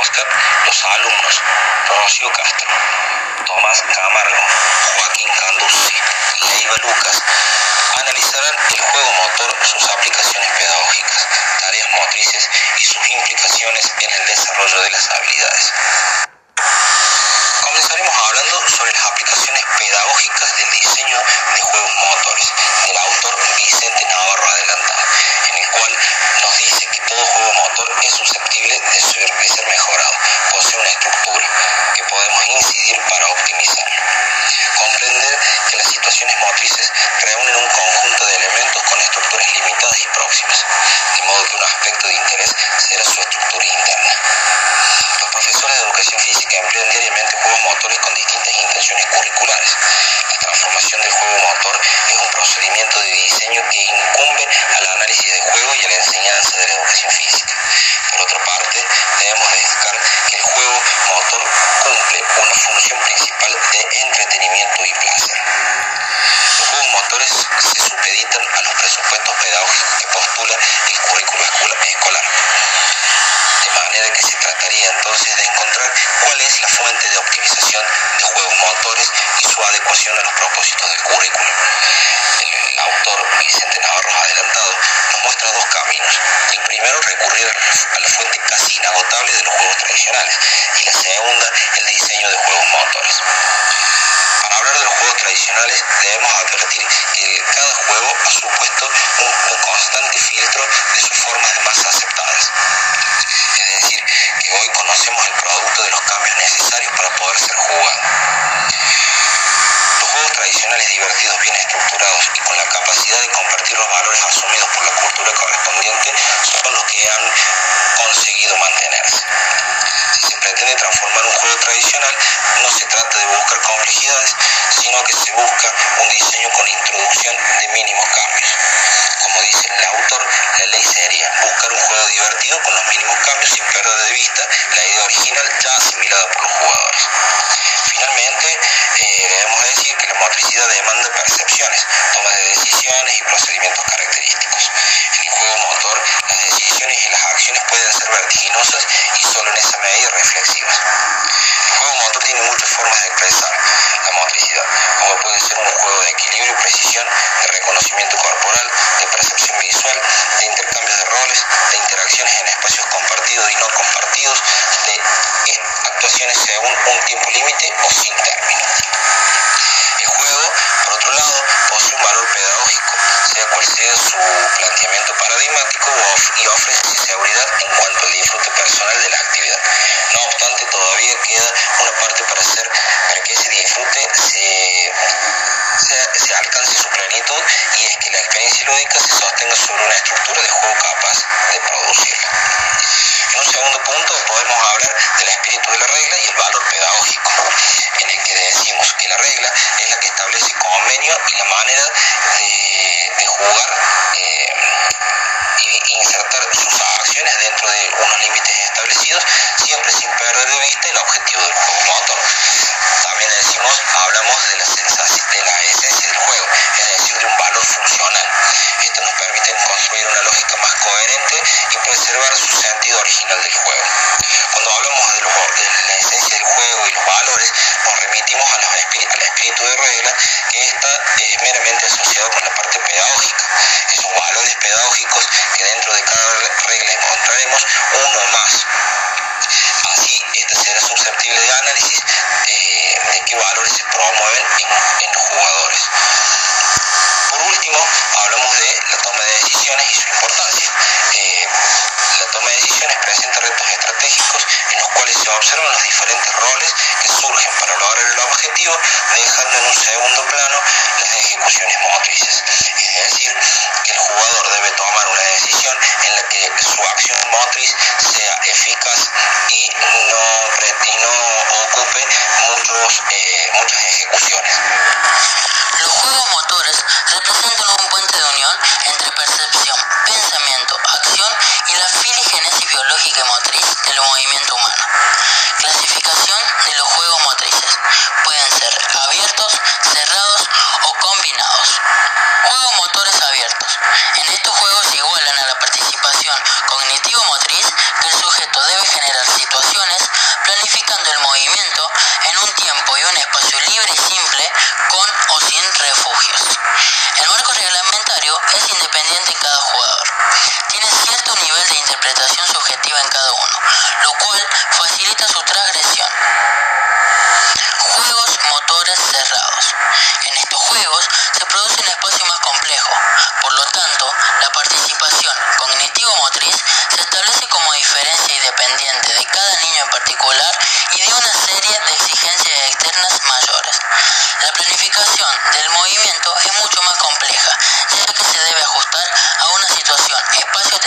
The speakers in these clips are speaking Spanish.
Los alumnos Rocío Castro, Tomás Camargo, Joaquín Canduzzi, Leiva Lucas, analizarán el juego motor, sus aplicaciones pedagógicas, tareas motrices y sus implicaciones en el desarrollo de las habilidades. debemos destacar que el juego motor cumple una función principal de entretenimiento y placer. Los juegos motores se supeditan a los presupuestos pedagógicos que postula el currículo escolar, de manera que se trataría entonces de encontrar cuál es la fuente de optimización de juegos motores y su adecuación a los propósitos del currículo. tradicionales y la segunda el diseño de juegos motores. Para hablar de los juegos tradicionales debemos transformar un juego tradicional, no se trata de buscar complejidades, sino que se busca un diseño con introducción sobre la estructura de juego capaz de producirla. En un segundo punto podemos hablar del espíritu de la regla y el valor pedagógico, en el que decimos que la regla es la que construir una lógica más coherente y preservar su sentido original del juego. Cuando hablamos de, la esencia del juego y los valores, nos remitimos al espíritu de regla que está meramente asociado con la parte pedagógica. Esos valores pedagógicos que dentro de cada regla encontraremos uno más. Así, esta será susceptible de análisis eh, de qué valores se promueven en, en los jugadores. observan los diferentes roles que surgen para lograr el objetivo, dejando en un segundo plano las ejecuciones motrices.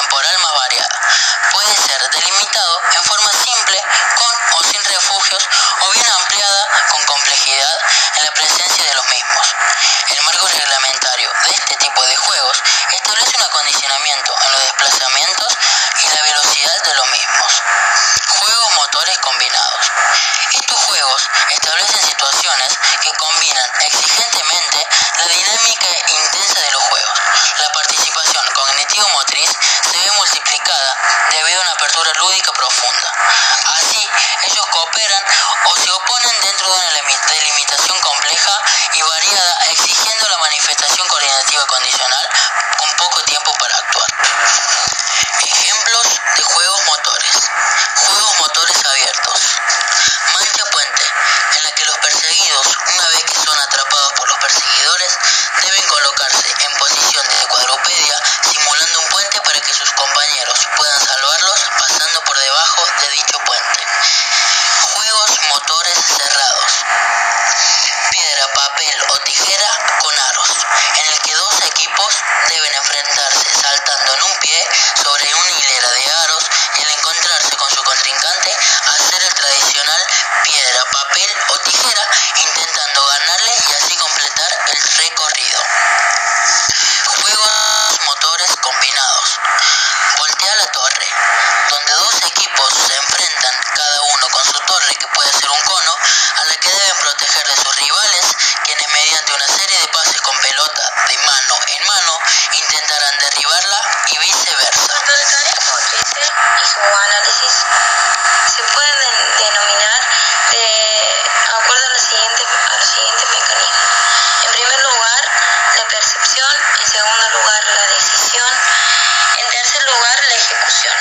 temporal sus compañeros mediante una serie de pases con pelota de mano en mano intentarán derribarla y viceversa. y su análisis se pueden denominar de acuerdo a los siguientes, a los siguientes mecanismos. En primer lugar, la percepción, en segundo lugar, la decisión, en tercer lugar, la ejecución.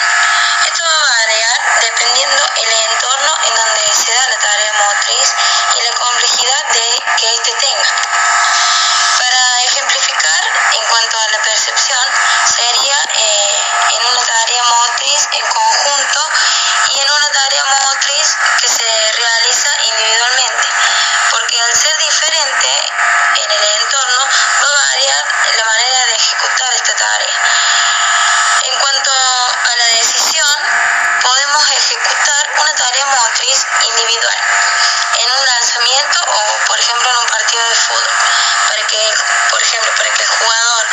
inteligente para que el jugador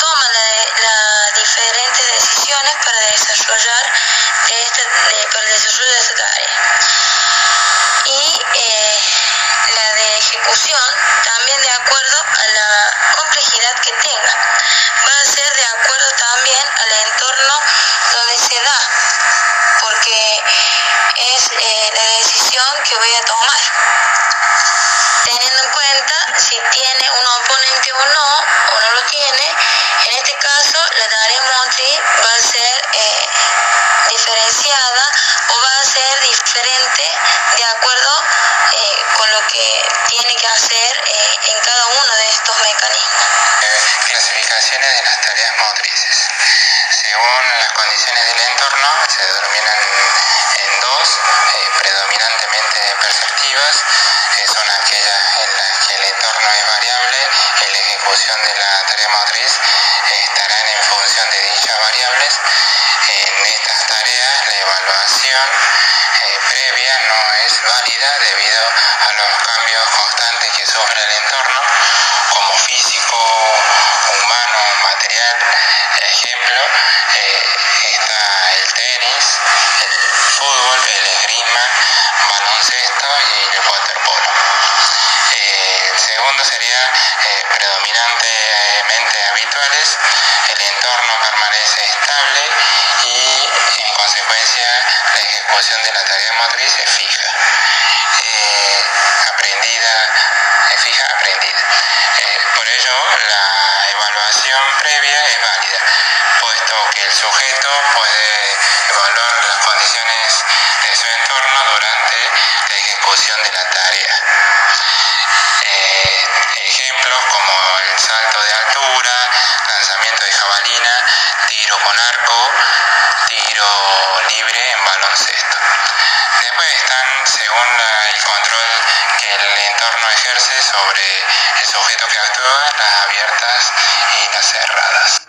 tome las la diferentes decisiones para desarrollar de esta, de, para el desarrollo de tarea. Y eh, la de ejecución también de acuerdo a la complejidad que tenga. tiene que hacer eh, en cada uno de estos mecanismos. Eh, clasificaciones de las tareas motrices. Según las condiciones del entorno, se determinan en dos, eh, predominantemente perceptivas, que son aquellas en las que el entorno es variable y la ejecución de la tarea motriz estará salto de altura, lanzamiento de jabalina, tiro con arco, tiro libre en baloncesto. Después están, según el control que el entorno ejerce sobre el sujeto que actúa, las abiertas y las cerradas.